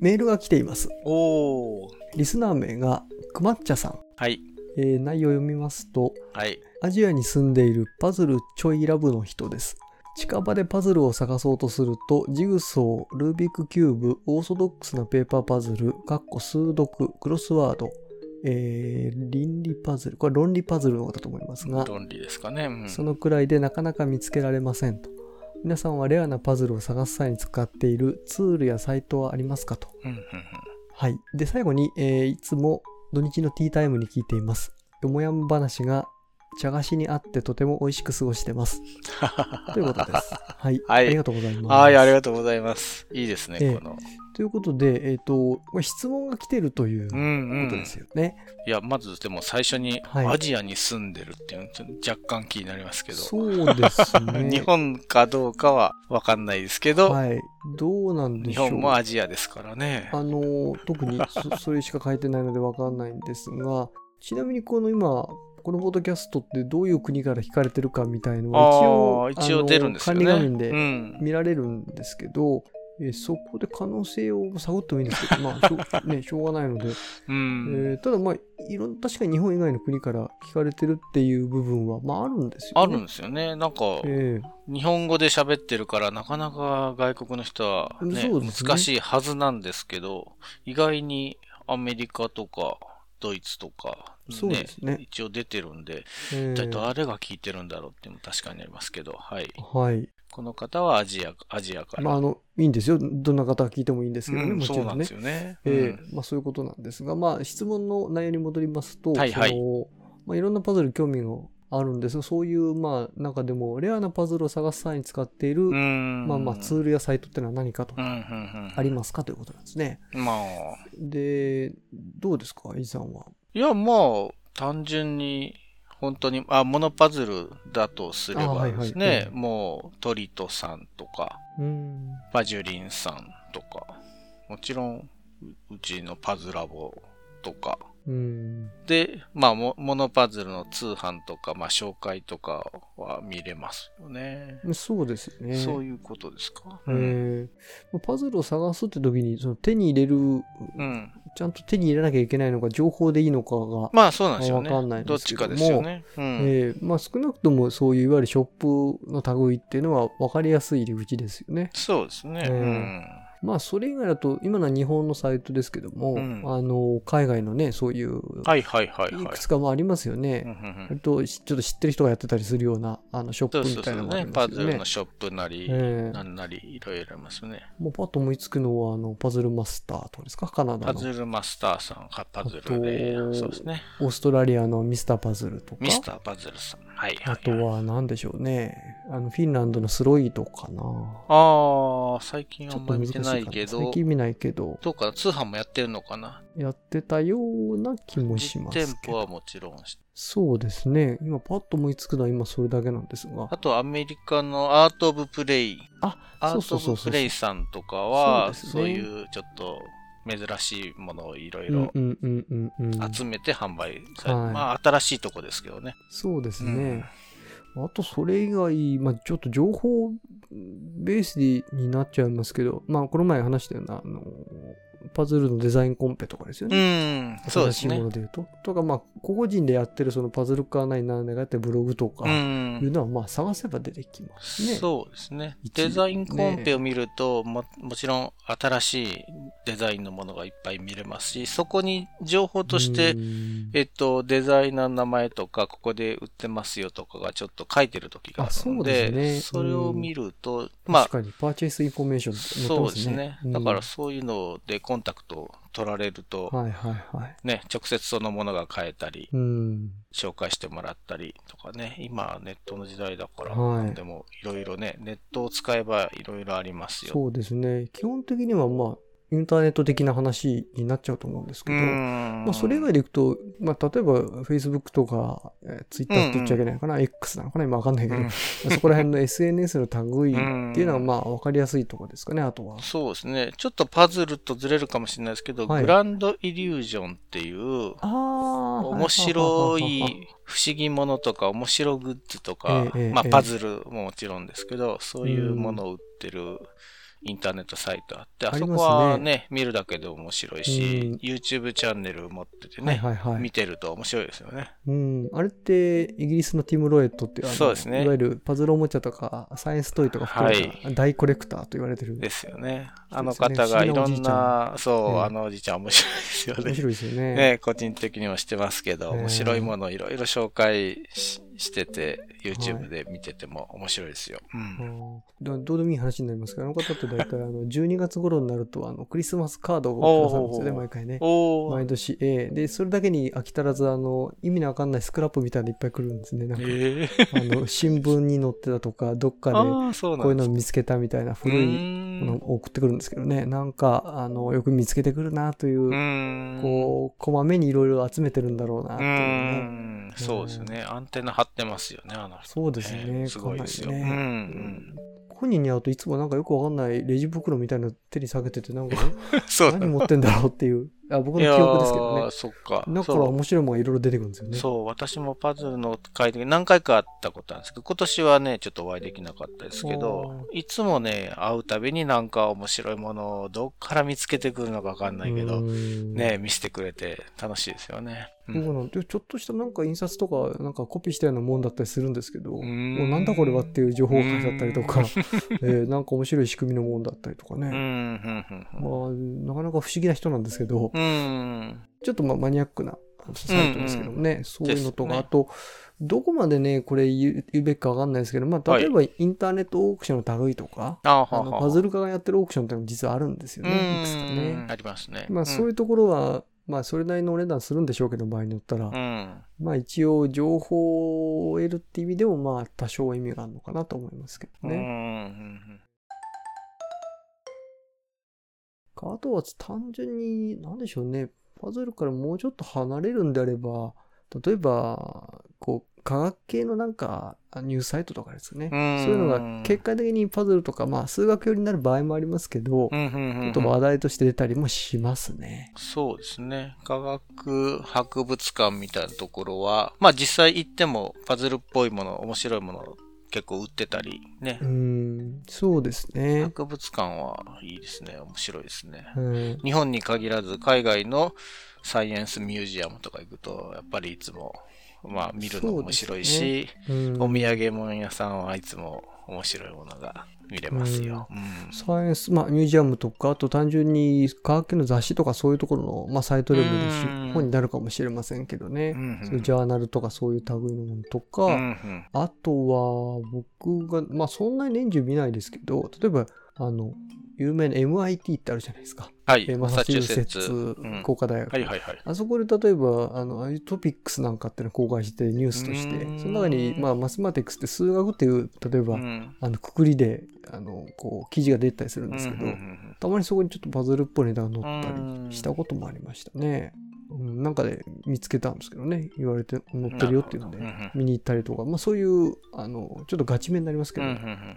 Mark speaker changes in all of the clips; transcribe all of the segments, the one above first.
Speaker 1: メールが来ています。
Speaker 2: おー。
Speaker 1: リスナー名がくまっちゃさん。
Speaker 2: はい。
Speaker 1: えー内容を読みますと、
Speaker 2: はい。
Speaker 1: アジアに住んでいるパズルちょいラブの人です。近場でパズルを探そうとすると、ジグソー、ルービックキューブ、オーソドックスなペーパーパズル、かっこ数独、クロスワード、えー、倫理パズル、これ論理パズルのことだと思いますが、
Speaker 2: 論理ですかね。うん。
Speaker 1: そのくらいでなかなか見つけられませんと。皆さんはレアなパズルを探す際に使っているツールやサイトはありますかと。はい。で、最後に、えーいつも土日のティータイムに聞いています。よもやん話が茶菓子にあってとても美味しく過ごしてます。ということです。はい。
Speaker 2: はい
Speaker 1: ありがとうございます。
Speaker 2: はい、ありがとうございます。いいですね、
Speaker 1: ええ
Speaker 2: この。
Speaker 1: ということで、えっ、と、これ質問が来てるというこ
Speaker 2: うんうん
Speaker 1: とですよね。
Speaker 2: いや、まずでも最初に
Speaker 1: はい
Speaker 2: アジアに住んでるっていうのちょっと若干気になりますけど。
Speaker 1: そうですね。
Speaker 2: 日本かどうかはわかんないですけど、
Speaker 1: はい。どうなんで
Speaker 2: 日
Speaker 1: しょう。
Speaker 2: 本もアジアですからね。
Speaker 1: あの、特にそ それしか書いてないのでわかんないんですが、ちなみにこの今、このポッドキャストってどういう国から引かれてるかみたいのは一応
Speaker 2: 一応出るんですよね。
Speaker 1: 管理画面で
Speaker 2: うん。
Speaker 1: 見られるんですけど、えーそこで可能性を探ってもいいんですけど、まあ、しょう ね、しょうがないので、
Speaker 2: うん。
Speaker 1: えーただまあ、いろん確かに日本以外の国から聞かれてるっていう部分は、まああるんですよ、ね。
Speaker 2: あるんですよね。なんか、
Speaker 1: え
Speaker 2: 日本語で喋ってるから、なかなか外国の人はね、
Speaker 1: ね
Speaker 2: 難しいはずなんですけど、意外にアメリカとか、ドイツとか、
Speaker 1: そうですね
Speaker 2: 一応出てるんで、
Speaker 1: え
Speaker 2: 一体
Speaker 1: ー
Speaker 2: 誰が聞いてるんだろうっても確かにありますけど、はい。
Speaker 1: はい。
Speaker 2: この方はアジア、アジアから。
Speaker 1: まあ、あの、いいんですよ。どんな方が聞いてもいいんですけどね、
Speaker 2: うん
Speaker 1: もちろね
Speaker 2: そうんなんです。よね。
Speaker 1: え
Speaker 2: うん
Speaker 1: えまあそういうことなんですが、まあ質問の内容に戻りますと、
Speaker 2: はいはい
Speaker 1: まあ、いろんなパズル興味があるんですが、そういうまあ中でもレアなパズルを探す際に使っている、
Speaker 2: うん。
Speaker 1: まあまあツールやサイトってのは何かと、
Speaker 2: うん、うん、うん。
Speaker 1: ありますかということなんですね。
Speaker 2: まあ、
Speaker 1: で、どうですか、イさんは。
Speaker 2: いや、まあ、単純に、本当に、あ、モノパズルだとすれば
Speaker 1: あはいはい
Speaker 2: ですね、
Speaker 1: うん
Speaker 2: もう、トリトさんとか、
Speaker 1: うん。
Speaker 2: バジュリンさんとか、もちろん、ううちのパズラボとか、
Speaker 1: うん。
Speaker 2: で、まあ、モモノパズルの通販とか、まあ、紹介とかは見れますよね。
Speaker 1: そうですよね。
Speaker 2: そういうことですか？
Speaker 1: えーまあパズルを探すって時にその手に入れる、
Speaker 2: うん。
Speaker 1: ちゃんと手に入れなきゃいけないのか、情報でいいのかが、
Speaker 2: まあ、そうなんですよね。
Speaker 1: わかんないん
Speaker 2: どっちか
Speaker 1: です
Speaker 2: よね。うん。
Speaker 1: えーまあ少なくともそういういわゆるショップの類っていうのは分かりやすい入り口ですよね。
Speaker 2: そうですね。
Speaker 1: えー
Speaker 2: うん。
Speaker 1: まあそれ以外だと今のは日本のサイトですけども、
Speaker 2: うん
Speaker 1: あの海外のねそういう
Speaker 2: はいはいはいはい
Speaker 1: いく。つかもありますよね。ちょっと知ってる人がやってたりするようなあのショップ
Speaker 2: そうそうそ
Speaker 1: みたいうなのもあり
Speaker 2: ね。
Speaker 1: ますよね
Speaker 2: パズルの。ショップなり、
Speaker 1: ええ
Speaker 2: なんなり、いろいろありますね。
Speaker 1: もうパッと思いつくのはあのパズルマスターとかですか？カナダの
Speaker 2: パズルマスターさんがパズル
Speaker 1: あ
Speaker 2: で
Speaker 1: と、
Speaker 2: そうですね。
Speaker 1: オーストラリアのミスターパズルとか
Speaker 2: ミスターパズルさん。はいはい、
Speaker 1: あとは何でしょうねあのフィンランドのスロイドかな
Speaker 2: ああ、最近あんまり見て
Speaker 1: な
Speaker 2: ないけど、
Speaker 1: 最近見ないけど
Speaker 2: どうかな通販もやってるのかな
Speaker 1: やってたような気もし
Speaker 2: 実
Speaker 1: ますけど。
Speaker 2: 店舗はもちろんし
Speaker 1: そうですね。今パッと思いつくのは今それだけなんですが。
Speaker 2: あとアメリカのアート・オブ・プレイ。
Speaker 1: あ、
Speaker 2: ア
Speaker 1: そうそう
Speaker 2: ート・オブ・
Speaker 1: そうそう。
Speaker 2: プレイさんとかは、
Speaker 1: そ
Speaker 2: そうう,、
Speaker 1: ですね
Speaker 2: いうちょっと珍しいものをいろいろ
Speaker 1: うんうんうんうんうん。
Speaker 2: 集めて販売されて、
Speaker 1: はい
Speaker 2: まあ新しいとこですけどね。
Speaker 1: そうですね。あとそれ以外、まあちょっと情報ベースになっちゃいますけど、まあこの前話したような、あの、パズルのデザインコンペとかですよ
Speaker 2: う
Speaker 1: ね。
Speaker 2: ん、そうですね
Speaker 1: 新しいも。ので言うと。とか、まあ、個々人でやってるそのパズル化なんだかやってるブログとか、
Speaker 2: う。
Speaker 1: いうんのは、まあ、探せば出てきますね。
Speaker 2: そうですね。
Speaker 1: 一
Speaker 2: デザインコンペを見ると、ももちろん新しいデザインのものがいっぱい見れますし、そこに情報として、
Speaker 1: うん
Speaker 2: えっと、デザイナーの名前とか、ここで売ってますよとかがちょっと書いてる時があるの
Speaker 1: あそう
Speaker 2: で、
Speaker 1: ね
Speaker 2: それを見ると、まあ
Speaker 1: 確、かに、 purchase information って載って
Speaker 2: そうですすね。。
Speaker 1: うん
Speaker 2: だからそういうのでコンタクトを取られると、
Speaker 1: はいはいはい。
Speaker 2: ね、直接そのものが買えたり、
Speaker 1: うん。
Speaker 2: 紹介してもらったりとかね、今はネットの時代だから、
Speaker 1: はい
Speaker 2: でもいろいろね、ネットを使えばいろいろありますよ。
Speaker 1: そうですね。基本的には、まあ、インターネット的な話になっちゃうと思うんですけど、
Speaker 2: ま
Speaker 1: まあ、それ以外でいくと、まあ、例えば、Facebook とか、えー Twitter って言っちゃいけないのかな、X なのかな今わかんないけど、
Speaker 2: うん
Speaker 1: そこら辺の SNS の類っていうのは、まあ、わかりやすいところですかね、あとは。
Speaker 2: そうですね。ちょっとパズルとずれるかもしれないですけど、
Speaker 1: はい
Speaker 2: グランドイリュージョンっていう、
Speaker 1: ああ。
Speaker 2: 面白い不思議ものとか面白グッズとか、まあ
Speaker 1: ええええ
Speaker 2: パズルももちろんですけど、そういうものを売ってるインターネットサイトあって、あそこはね、見るだけで面白いし、
Speaker 1: うん
Speaker 2: YouTube チャンネル持ってて
Speaker 1: はい
Speaker 2: ね、
Speaker 1: はいはい
Speaker 2: 見。てると面白いですよね。
Speaker 1: うん。あれって、イギリスのティム・ロエットっていう、
Speaker 2: そうですね
Speaker 1: いわゆるパズルおもちゃとか、サイエンストイとか含めた大コレクターと言われてる。
Speaker 2: ですよね。あの方がいろん
Speaker 1: な
Speaker 2: そう、
Speaker 1: ええ
Speaker 2: あのおじいちゃん面白いですよ
Speaker 1: 面
Speaker 2: ね。
Speaker 1: 白いですよね。
Speaker 2: ね、個人的にもしてますけど、
Speaker 1: ええ
Speaker 2: 面白いものをいろいろ紹介ししてて、YouTube で見てても面白いですよ。う。
Speaker 1: うんんどどうでもいい話になりますけど、あの方って大体あの 12月頃になるとあのクリスマスカードをくださるんですよね、毎回ね。毎年。ええで、それだけに飽き足らず、あの、意味のわかんないスクラップみたいなのいっぱい来るんですね。なんか、
Speaker 2: ええ
Speaker 1: あの、新聞に載ってたとか、どっかでこういうのを見つけたみたいな古いものを送ってくるんですけどね。なんか、あの、よく見つけてくるなという、
Speaker 2: うん。
Speaker 1: こう、こまめにいろいろ集めてるんだろうなって
Speaker 2: う
Speaker 1: いうね。
Speaker 2: ん。そうですね。アンテナ張ってますよね、あの人。
Speaker 1: そうですね。
Speaker 2: すごいですよ。
Speaker 1: ね
Speaker 2: うんうん。
Speaker 1: 本人に会うといつもなんかよくわかんないレジ袋みたいなの手に下げてて、なんか、
Speaker 2: そう
Speaker 1: 何持ってんだろうっていう、あ僕の記憶ですけどね。
Speaker 2: ーそっか。
Speaker 1: だから面白いものがいろいろ出てくるんですよね。
Speaker 2: そう、私もパズルの会で何回か会ったことあるんですけど、今年はね、ちょっとお会いできなかったですけど、いつもね、会うたびになんか面白いものをどっから見つけてくるのかわかんないけど、
Speaker 1: うん
Speaker 2: ね、見せてくれて楽しいですよね。うん
Speaker 1: でちょっとしたなんか印刷とかなんかコピーしたようなもんだったりするんですけど、
Speaker 2: う
Speaker 1: もなんだこれはっていう情報が書いてあったりとか、
Speaker 2: う
Speaker 1: えーなんか面白い仕組みのもんだったりとかね。
Speaker 2: ん、
Speaker 1: まあ、なかなか不思議な人なんですけど、
Speaker 2: うん。うん。
Speaker 1: ちょっとまあマニアックなサイトですけどもね、そういうのとか、
Speaker 2: ね
Speaker 1: あと、どこまでね、これ言う言うべきかわかんないですけど、まあ、例えばインターネットオークションの類とか、
Speaker 2: あはは
Speaker 1: あのパズル化がやってるオークションってのも実はあるんですよ
Speaker 2: う
Speaker 1: ね、いくつか
Speaker 2: ん
Speaker 1: ね。
Speaker 2: ありますね。
Speaker 1: まあ、そういうところは、まあ、それなりのお値段するんでしょうけど、場合によったら、
Speaker 2: うん。
Speaker 1: まあ、一応、情報を得るって意味でも、まあ、多少意味があるのかなと思いますけど
Speaker 2: うん。う
Speaker 1: ね。
Speaker 2: ん。
Speaker 1: あとは単純に、なんでしょうね、パズルからもうちょっと離れるんであれば、例えば、こう、科学系のなんか、あニュースサイトとかですね。
Speaker 2: うん
Speaker 1: そういうのが結果的にパズルとか、まあ、数学寄りになる場合もありますけど、ちょっと話題として出たりもしますね。
Speaker 2: そうですね。科学博物館みたいなところは、まあ実際行ってもパズルっぽいもの、面白いもの結構売ってたりね
Speaker 1: う。ん、そうですね。
Speaker 2: 博物館はいいですね。面白いですね。
Speaker 1: うん
Speaker 2: 日本に限らず海外のサイエンスミュージアムとか行くと、やっぱりいつも、まあ見るの面白いし、
Speaker 1: うん
Speaker 2: お土産物屋さんはいつも面白いものが見れますよ。うん。
Speaker 1: サイエンス、まあ、ミュージアムとか、あと単純に科学系の雑誌とかそういうところの、まあ、サイトレベルで
Speaker 2: うん。
Speaker 1: 本になるかもしれませんけどね。
Speaker 2: うん。
Speaker 1: そういうジャーナルとかそういう類のものとか、
Speaker 2: うんうん。
Speaker 1: あとは僕が、まあそんなに年中見ないですけど、例えば、あの、有名な MIT ってあるじゃないですか。
Speaker 2: はい。
Speaker 1: えーマサチューセッツ
Speaker 2: うん
Speaker 1: 工科大学。
Speaker 2: はいはいはい。
Speaker 1: あそこで例えば、あの、ああいうトピックスなんかっていうのを公開してニュースとしてその中に、まあ、マスマティクスって数学っていう、例えば、
Speaker 2: うん
Speaker 1: あの、くくりで、あの、こう、記事が出てたりするんですけど、
Speaker 2: うんうんうん
Speaker 1: たまにそこにちょっとパズルっぽいネタが載った
Speaker 2: うん
Speaker 1: りしたこともありましたね。うん、なんかで見つけたんですけどね、言われて載ってるよっていうので見に行ったりとか、まあそういう、あの、ちょっとガチめになりますけど、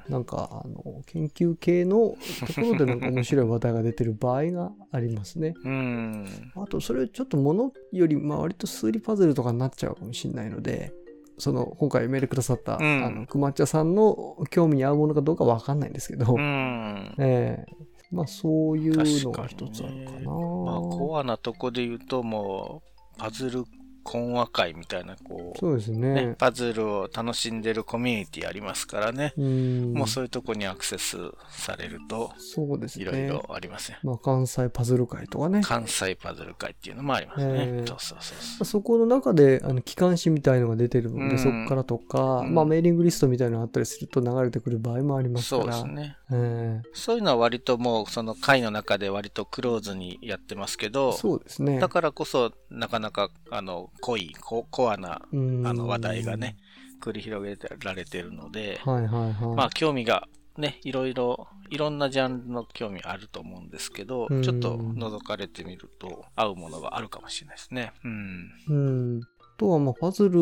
Speaker 1: なんか、あの、研究系のところでなんか面白い話題が出てる場合がありますね。
Speaker 2: うん。
Speaker 1: あと、それちょっと物より、まあ割と数理パズルとかになっちゃうかもしれないので、その、今回メールくださった、
Speaker 2: うん。
Speaker 1: あの、くまっちゃさんの興味に合うものかどうかわかんないんですけど、
Speaker 2: うん。
Speaker 1: ええまあそういうのが一つあるかな。
Speaker 2: まあ、コアなとこで言うと、もう、パズル懇話会みたいな、こう、
Speaker 1: そうですね。
Speaker 2: ね、パズルを楽しんでるコミュニティありますからね。
Speaker 1: うん。
Speaker 2: もうそういうとこにアクセスされると、
Speaker 1: そうですね。
Speaker 2: いろいろありますね。
Speaker 1: まあ関西パズル会とかね。
Speaker 2: 関西パズル会っていうのもありますね。
Speaker 1: ええ
Speaker 2: そうそうそうそ
Speaker 1: この中で、あの、機関誌みたいのが出てるので、
Speaker 2: うん
Speaker 1: そこからとか、
Speaker 2: うん
Speaker 1: まあメーリングリストみたいなのあったりすると流れてくる場合もありますから。
Speaker 2: そうですね。
Speaker 1: え
Speaker 2: そういうのは割ともう、その会の中で割とクローズにやってますけ
Speaker 1: え
Speaker 2: ど、
Speaker 1: そうですね。
Speaker 2: だからこそ、なかなか、あの、濃い、ココアな、
Speaker 1: うん
Speaker 2: あの、話題がね、繰り広げられてるので、
Speaker 1: はいはいはい。
Speaker 2: まあ、興味がね、いろいろ、いろんなジャンルの興味あると思うんですけど、
Speaker 1: うん
Speaker 2: ちょっと覗かれてみると、合うものがあるかもしれないですね。うん。
Speaker 1: うん。あとは、まあ、パズル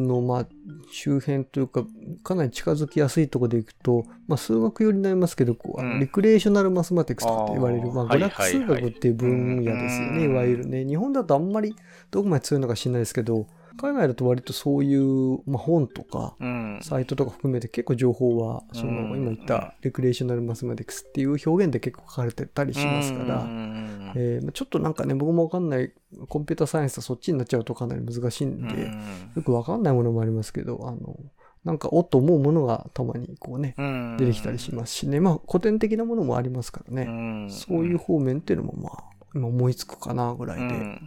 Speaker 1: の、まあ、周辺というか、かなり近づきやすいところでいくと、まあ、数学寄りになりますけど、こうあの
Speaker 2: うん。
Speaker 1: リクレーショナルマスマティクスとかって言われる、まあ、娯楽数学っていう分野ですよね、
Speaker 2: い
Speaker 1: わゆるね。日本だとあんまりどこまで強いのか知らないですけど、海外だと割とそういう、まあ、本とか、
Speaker 2: うん。
Speaker 1: サイトとか含めて結構情報は、その、
Speaker 2: うん。
Speaker 1: 今言ったレクリエーショナルマスマティクスっていう表現で結構書かれてたりしますから、
Speaker 2: うん。
Speaker 1: えーまあちょっとなんかね、僕もわかんない、コンピューターサイエンスはそっちになっちゃうとかなり難しいんで、
Speaker 2: うん。
Speaker 1: よくわかんないものもありますけど、あの、なんかおっと思うものがたまにこうね、
Speaker 2: うん。
Speaker 1: 出てきたりしますしね、まあ古典的なものもありますからね、
Speaker 2: うん。
Speaker 1: そういう方面っていうのもまあ、今思いつくかなぐらいで。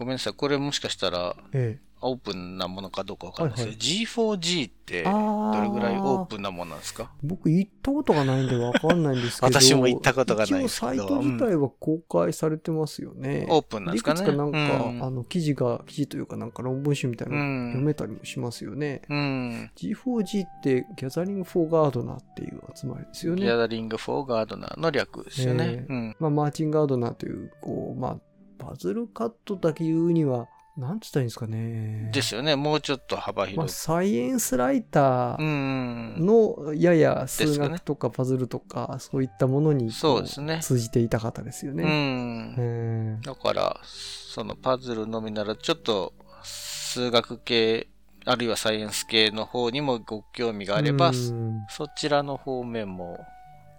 Speaker 2: うんごめんなさい。これもしかしたら
Speaker 1: ええ
Speaker 2: オープンなものかどうかわかんないですけど、G4G って
Speaker 1: あ
Speaker 2: どれぐらいオー
Speaker 1: ン
Speaker 2: プンなものなんですか？
Speaker 1: 僕行ったことがないんでわかんないんですけど。
Speaker 2: 私も行ったことがないんですけど
Speaker 1: 一応サイト自体は公開されてますよね。
Speaker 2: オープンなんですかね？
Speaker 1: いくつかなんか、
Speaker 2: うん
Speaker 1: あの、記事が、記事というかなんか論文集みたいうなの読
Speaker 2: ん。
Speaker 1: めたりもしますよね。
Speaker 2: うん。
Speaker 1: G4G って Gathering for Gardner っていう集まりですよね。
Speaker 2: ギャザリング・フォー・ガードナーの略ですよね
Speaker 1: え。
Speaker 2: うん。
Speaker 1: まあ、マーチン・ガードナーという、こう、まあ、パズル作家とだけ言うには、なんつったらいいんですかね。
Speaker 2: ですよね。もうちょっと幅
Speaker 1: まあ、
Speaker 2: 広く。
Speaker 1: サイエンスライタ
Speaker 2: う
Speaker 1: ー
Speaker 2: ん。
Speaker 1: のやや数学とかパズルとか、そういったものにこ
Speaker 2: そうですね
Speaker 1: 通じていた方ですよ
Speaker 2: う
Speaker 1: ね。
Speaker 2: ん。
Speaker 1: えー
Speaker 2: だから、そのパズルのみならず、ちょっと数学系、あるいはサイエンス系の方にもご興味があれば、
Speaker 1: うん
Speaker 2: そちらの方面も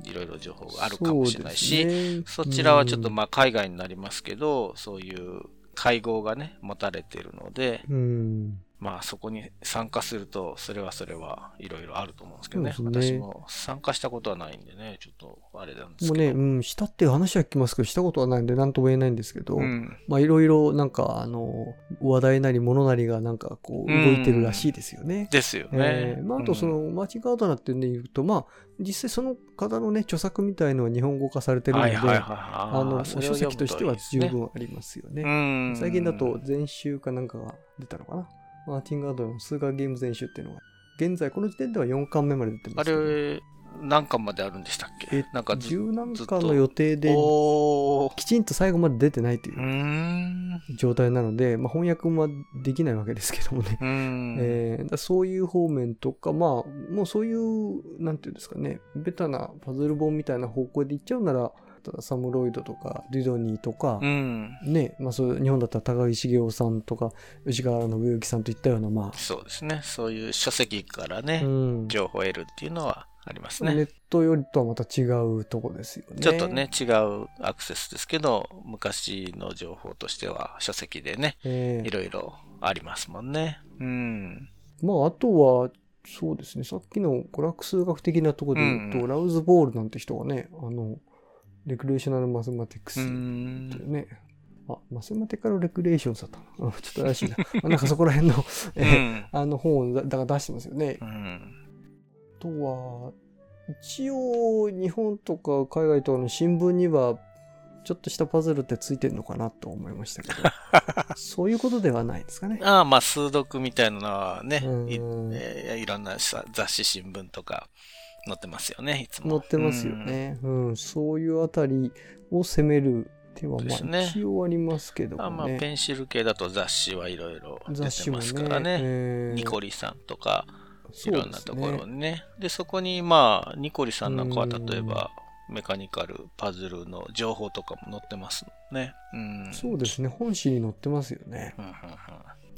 Speaker 2: いろいろ情報があるかもしれないし、
Speaker 1: そね
Speaker 2: そちらはちょっと
Speaker 1: うん
Speaker 2: まあ海外になりますけど、そういう会合がね、持たれているので、
Speaker 1: うん。
Speaker 2: まあそこに参加すると、それはそれはいろいろあると思うんですけどね。
Speaker 1: ね
Speaker 2: 私も参加したことはないんでね、ちょっとあれなんです
Speaker 1: もうね、
Speaker 2: けど。
Speaker 1: うん、したっていう話は聞きますけど、したことはないんで、なんとも言えないんですけど、
Speaker 2: うん
Speaker 1: まあいろいろなんか、あの、話題なり物なりがなんかこう、
Speaker 2: うん
Speaker 1: 動いてるらしいですよね。
Speaker 2: ですよね。
Speaker 1: えーまあ、あとその、マーチンガードナーっていうので言うと、まあ、実際その方のね、著作みたいのは日本語化されてるので。あの、書籍としては十分ありますよね。
Speaker 2: うん
Speaker 1: 最近だと、全集かなんかが出たのかな。マーチンガードの数学ゲーム全集っていうのが、現在この時点では4巻目まで出てま
Speaker 2: あ
Speaker 1: すけど。
Speaker 2: れ、何巻まであるんでしたっけ？
Speaker 1: え
Speaker 2: なんかず
Speaker 1: 十何巻の予定で、きちんと最後まで出てないという。状態なので、まあ、翻訳もできないわけですけどもね。
Speaker 2: うん。
Speaker 1: えーだそういう方面とか、まあ、もうそういう、なんていうんですかね、ベタなパズル本みたいな方向でいっちゃうなら、ただサムロイドとか、ディドニーとか
Speaker 2: う、ん。
Speaker 1: ね、まあそう日本だったら高木茂雄さんとか、吉川信之さんといったような、ま
Speaker 2: そうですね。そういう書籍から
Speaker 1: あ、
Speaker 2: ね、
Speaker 1: うん、
Speaker 2: 情報を得るっていうのはあります
Speaker 1: ネ
Speaker 2: ね。
Speaker 1: ットよりとはまた違うとこですよね。
Speaker 2: ちょっとね、違うアクセスですけど、昔の情報としては書籍でね、
Speaker 1: えー
Speaker 2: いろいろありますもんね。うん。
Speaker 1: まあ、あとは、そうですね、さっきの娯楽数学的なところで言うと、
Speaker 2: うん
Speaker 1: ラウズボールなんて人がね、あの、レクレーショナルマスマティクス
Speaker 2: う
Speaker 1: って
Speaker 2: ん
Speaker 1: いうね、あ、マスマティカルレクレーションだったな。う んちょっと怪しいな。ま あなんかそこら辺の、
Speaker 2: う
Speaker 1: えー
Speaker 2: ん。
Speaker 1: あの本をだだから出してますよね。
Speaker 2: うん。
Speaker 1: あとは、一応、日本とか海外とかの新聞には、ちょっとしたパズルってついてるのかなと思いましたけど、そういうことではないですかね。
Speaker 2: ああ、まあ、数読みたいなのはね、い
Speaker 1: うん
Speaker 2: えーいろんなさ雑誌、新聞とか載ってますよね、いつも。
Speaker 1: 載ってますよね。うん、そういうあたりを攻める手は、まあ一応ありますけど
Speaker 2: うん。あまあ。ペンシル系だと雑誌はいろいろ出てますからね。
Speaker 1: えー
Speaker 2: ニコリさんとか、いろんなところにね。で、そこにまあ、ニコリさんなんかは
Speaker 1: うん
Speaker 2: 例えば、メカニカル、パズルの情報とかも載ってますね。うん。
Speaker 1: そうですね。本誌に載ってますよね。
Speaker 2: うんうんうん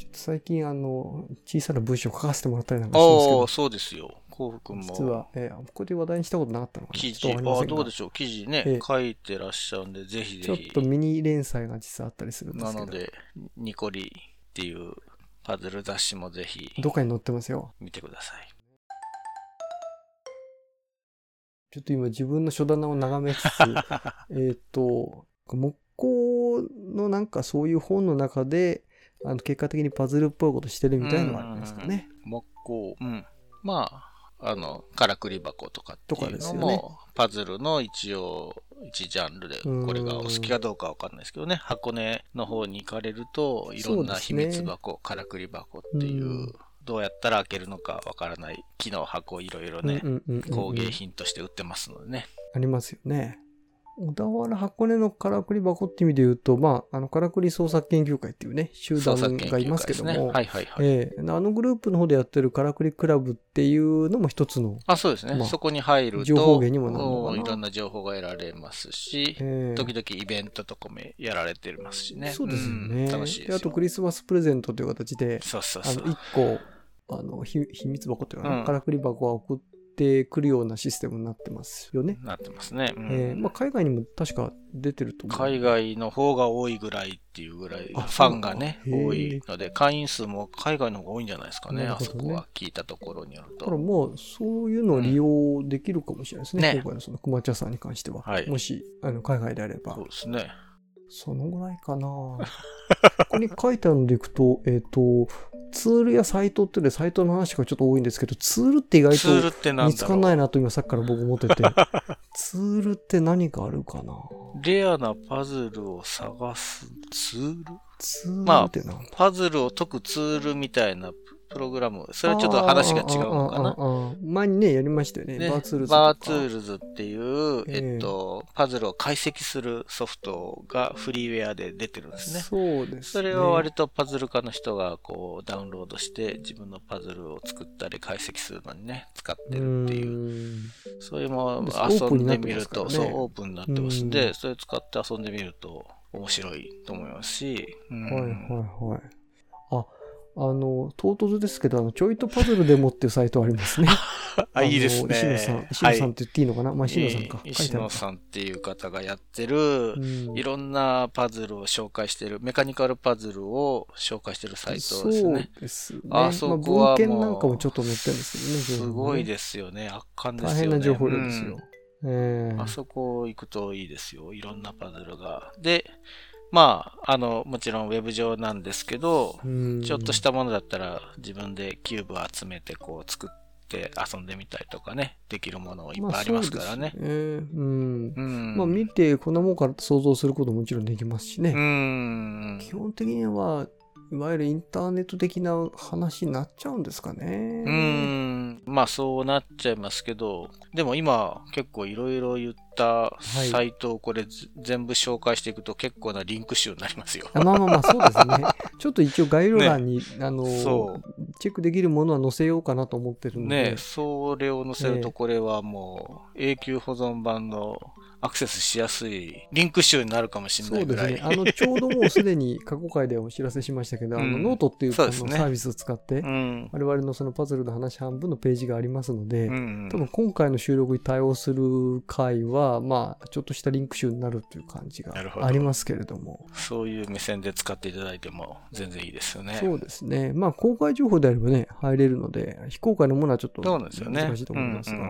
Speaker 1: ちょっと最近、あの、小さな文章を書かせてもらったりなんかしてますけど
Speaker 2: おー、、そうですよ。幸福も。
Speaker 1: 実は、えーここで話題にしたことなかったのかな
Speaker 2: 記事、あ
Speaker 1: せんが
Speaker 2: どうでしょう、記事ね、
Speaker 1: ええ
Speaker 2: 書いてらっしゃるんで、ぜひ
Speaker 1: ちょっ
Speaker 2: ぜひ。
Speaker 1: とミニ連載が実はあったりするんですけど、
Speaker 2: なので、ニコリっていうパズル雑誌もぜひ
Speaker 1: どっかに載ってますよ。
Speaker 2: 見てください。
Speaker 1: ちょっと今自分の書棚を眺めつつ、えっと、木工のなんかそういう本の中で、あの結果的にパズルっぽいことしてるみたいなのがありますかね。
Speaker 2: 木工、うん。まあ、あの、からくり箱とかって
Speaker 1: とか
Speaker 2: いう
Speaker 1: ですよね
Speaker 2: のも、パズルの一応、一ジャンルで、
Speaker 1: うん
Speaker 2: これがお好きかどうかわかんないですけどね、箱根の方に行かれると、いろんな秘密箱、からくり箱っていう、
Speaker 1: うん
Speaker 2: どうやったら開けるのかわからない木の箱いろいろね、工芸品として売ってますのでね。
Speaker 1: ありますよね。小田原箱根のからくり箱って意味で言うと、まあ、あの、からくり創作研究会っていうね、集団がいますけども、
Speaker 2: ね、はいはいはい。
Speaker 1: えー、あのグループの方でやってるからくりクラブっていうのも一つの。
Speaker 2: あ、そうですね。まあ、そこに入ると、
Speaker 1: 情報源にもなるのか
Speaker 2: いろんな情報が得られますし、えー、時々イベントとかもやられてますしね。
Speaker 1: そうですよね。
Speaker 2: うん、楽しいです
Speaker 1: あとクリスマスプレゼントという形で、
Speaker 2: そうそうそう。
Speaker 1: あの、一個、あの、秘密箱というか、ね、うん、からくり箱は送ってくるようなシステムになってますよね。
Speaker 2: なってますね。
Speaker 1: うん、えー、まあ、海外にも確か出てると思
Speaker 2: う。海外の方が多いぐらいっていうぐらい、ファンがね、多いので、会員数も海外の方が多いんじゃないですかね、ねあそこは聞いたところによると。
Speaker 1: だからもう、そういうのを利用できるかもしれないですね。うん、今回のその熊茶さんに関しては。はい、もし、あの、海外であれば。
Speaker 2: そうですね。
Speaker 1: そのぐらいかなここに書いてあるのでいくと、えっ、ー、と、ツールやサイトっていうのサイトの話がちょっと多いんですけど、ツールって意外と見つかんないなと今さっきから僕思ってて、ツールって何かあるかな？
Speaker 2: レアなパズルを探すツール？
Speaker 1: ツールって
Speaker 2: まあ、パズルを解くツールみたいなプログラム。それはちょっと話が違うのかな。
Speaker 1: 前にね、やりましたよね。ね Burr Tools。
Speaker 2: バーツールズっていう、えっと、パズルを解析するソフトがフリーウェアで出てるんですね。
Speaker 1: そうです、ね。
Speaker 2: それを割とパズル家の人がこうダウンロードして自分のパズルを作ったり解析するのにね、使ってるっていう。うそういうも遊んでみると、そう、オープンになってますんで、それ使って遊んでみると面白いと思いますし。
Speaker 1: うん、はいはいはい。あ、あの、唐突ですけど、あの、ちょいとパズルでもっていうサイトありますね。
Speaker 2: あ、いいですね。
Speaker 1: 石野さん、石野さんって言っていいのかな、はい、まあ、石野さんか。
Speaker 2: 石野さんっていう方がやってる、いろんなパズルを紹介してる、メカニカルパズルを紹介してるサイトですね。
Speaker 1: そうですね。あそこはもう、文献なんかもちょっと載ってるんですけどね。
Speaker 2: すごいですよね。圧巻ですよね。
Speaker 1: 大変な情報量ですよ。
Speaker 2: うん、えー、あそこ行くといいですよ。いろんなパズルが。で、まあ、あの、もちろんウェブ上なんですけど、ちょっとしたものだったら自分でキューブ集めてこう作って遊んでみたりとかね、できるものいっぱいありますからね。まあ、ね
Speaker 1: うん。うん、まあ見てこんなもんから想像することももちろんできますしね。
Speaker 2: うん。
Speaker 1: 基本的には、いわゆるインターネット的な話になっちゃうんですかね。
Speaker 2: うん。まあそうなっちゃいますけど、でも今結構いろいろ言ったサイトをこれ、全部紹介していくと結構なリンク集になりますよ。
Speaker 1: まあまあまあそうですね。ちょっと一応概要欄に、ね、あの、チェックできるものは載せようかなと思ってるんで。
Speaker 2: ねそれを載せるとこれはもう永久保存版のアクセスしやすいリンク集になるかもしれないぐらい。そうです
Speaker 1: ね。あの、ちょうどもうすでに過去回でお知らせしましたけど、うん、あの、ノートっていうこのサービスを使って、我々のそのパズルの話半分のページがありますので、うん、多分今回の収録に対応する回は、まあ、ちょっとしたリンク集になるという感じがありますけれども。
Speaker 2: どそういう目線で使っていただいても全然いいですよね。
Speaker 1: そうですね。まあ、公開情報であればね、入れるので、非公開のものはちょっと難しいと思いますが。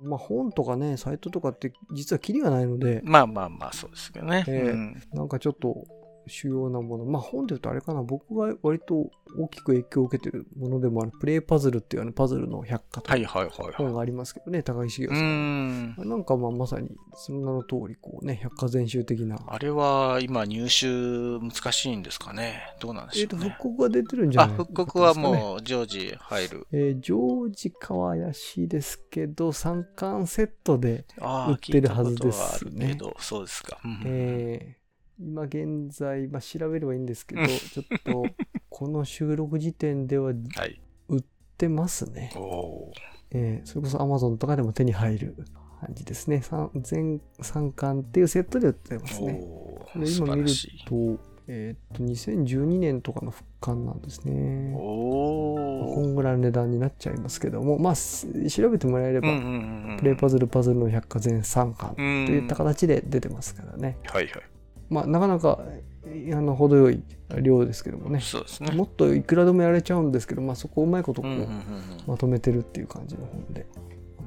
Speaker 1: まあ本とかね、サイトとかって実はキリがないので。
Speaker 2: まあまあまあ、そうですけどね。
Speaker 1: えーうん、なんかちょっと主要なもの。まあ本で言うとあれかな、僕が割と大きく影響を受けてるものでもある、プレイパズルっていうあのパズルの百科という本がありますけどね、高木茂さん。なんかまあまさにその名の通り、こうね、百科全集的な。
Speaker 2: あれは今入手難しいんですかね。どうなんでしょう、ね、えっ、
Speaker 1: と、復刻が出てるんじゃない
Speaker 2: あ、復刻はもう常時入る。
Speaker 1: えー、常時かは怪しいですけど、3巻セットで売ってるはずですね。
Speaker 2: そうですか。
Speaker 1: えー今現在、まあ、調べればいいんですけど、ちょっと、この収録時点では、売ってますね。
Speaker 2: はい、
Speaker 1: えー、それこそ Amazon とかでも手に入る感じですね。全3巻っていうセットで売ってますね。今見ると、えっ、と、2012年とかの復刊なんですね。
Speaker 2: こ
Speaker 1: んぐらいの値段になっちゃいますけども、まあ、調べてもらえれば、プレイパズルパズルの百科全3巻といった形で出てますからね。
Speaker 2: はいはい。
Speaker 1: まあ、なかなかあの程よい量ですけどもね。
Speaker 2: そうですね。
Speaker 1: もっといくらでもやれちゃうんですけど、まあ、そこをうまいことこうまとめてるっていう感じの本で。あ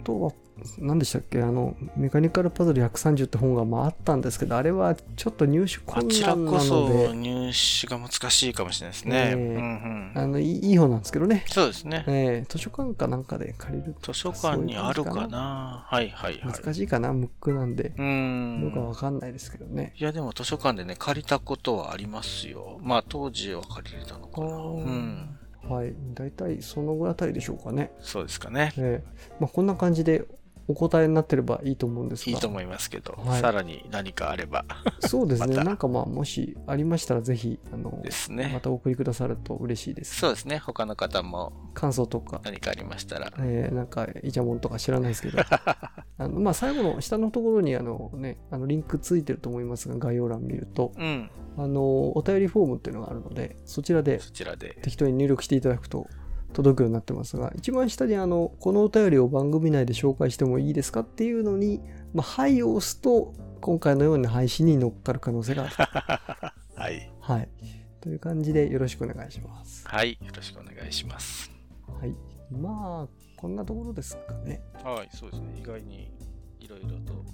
Speaker 1: とは何でしたっけ？あの、メカニカルパズル130って本がまああったんですけど、あれはちょっと入手困難なので。あちらこそ
Speaker 2: 入手が難しいかもしれないですね。えーうんう
Speaker 1: ん、あのいい本なんですけどね。
Speaker 2: そうですね。
Speaker 1: えー、図書館かなんかで借りる
Speaker 2: 図書館にあるかなはいはいはい。
Speaker 1: 難しいかなムックなんで。うん。どうかわかんないですけどね。
Speaker 2: いやでも図書館でね、借りたことはありますよ。まあ当時は借りれたのかな。うん。
Speaker 1: はい。大体そのぐらいあたりでしょうかね。
Speaker 2: そうですかね。
Speaker 1: えー、まあこんな感じでお答えになってればいいと思うんですが。
Speaker 2: いいと思いますけど、はい、さらに何かあれば
Speaker 1: そうですね。ま、なんかまあ、もしありましたら、ぜひ、あの、
Speaker 2: ですね。
Speaker 1: またお送りくださると嬉しいです。
Speaker 2: そうですね。他の方も。
Speaker 1: 感想とか。
Speaker 2: 何かありましたら。
Speaker 1: えー、なんか、イチャモンとか知らないですけど。あのまあ、最後の下のところに、あのね、あの、リンクついてると思いますが、概要欄見ると、
Speaker 2: うん、
Speaker 1: あの、お便りフォームっていうのがあるので、そちらで、
Speaker 2: そちらで
Speaker 1: 適当に入力していただくと、届くようになってますが、一番下にあの、このお便りを番組内で紹介してもいいですかっていうのに、まあ、はいを押すと、今回のように配信に乗っかる可能性がある。
Speaker 2: はい。
Speaker 1: はい。という感じでよろしくお願いします。
Speaker 2: はい。よろしくお願いします。
Speaker 1: はい。まあ、こんなところですかね。
Speaker 2: はい、そうですね。意外にいろいろと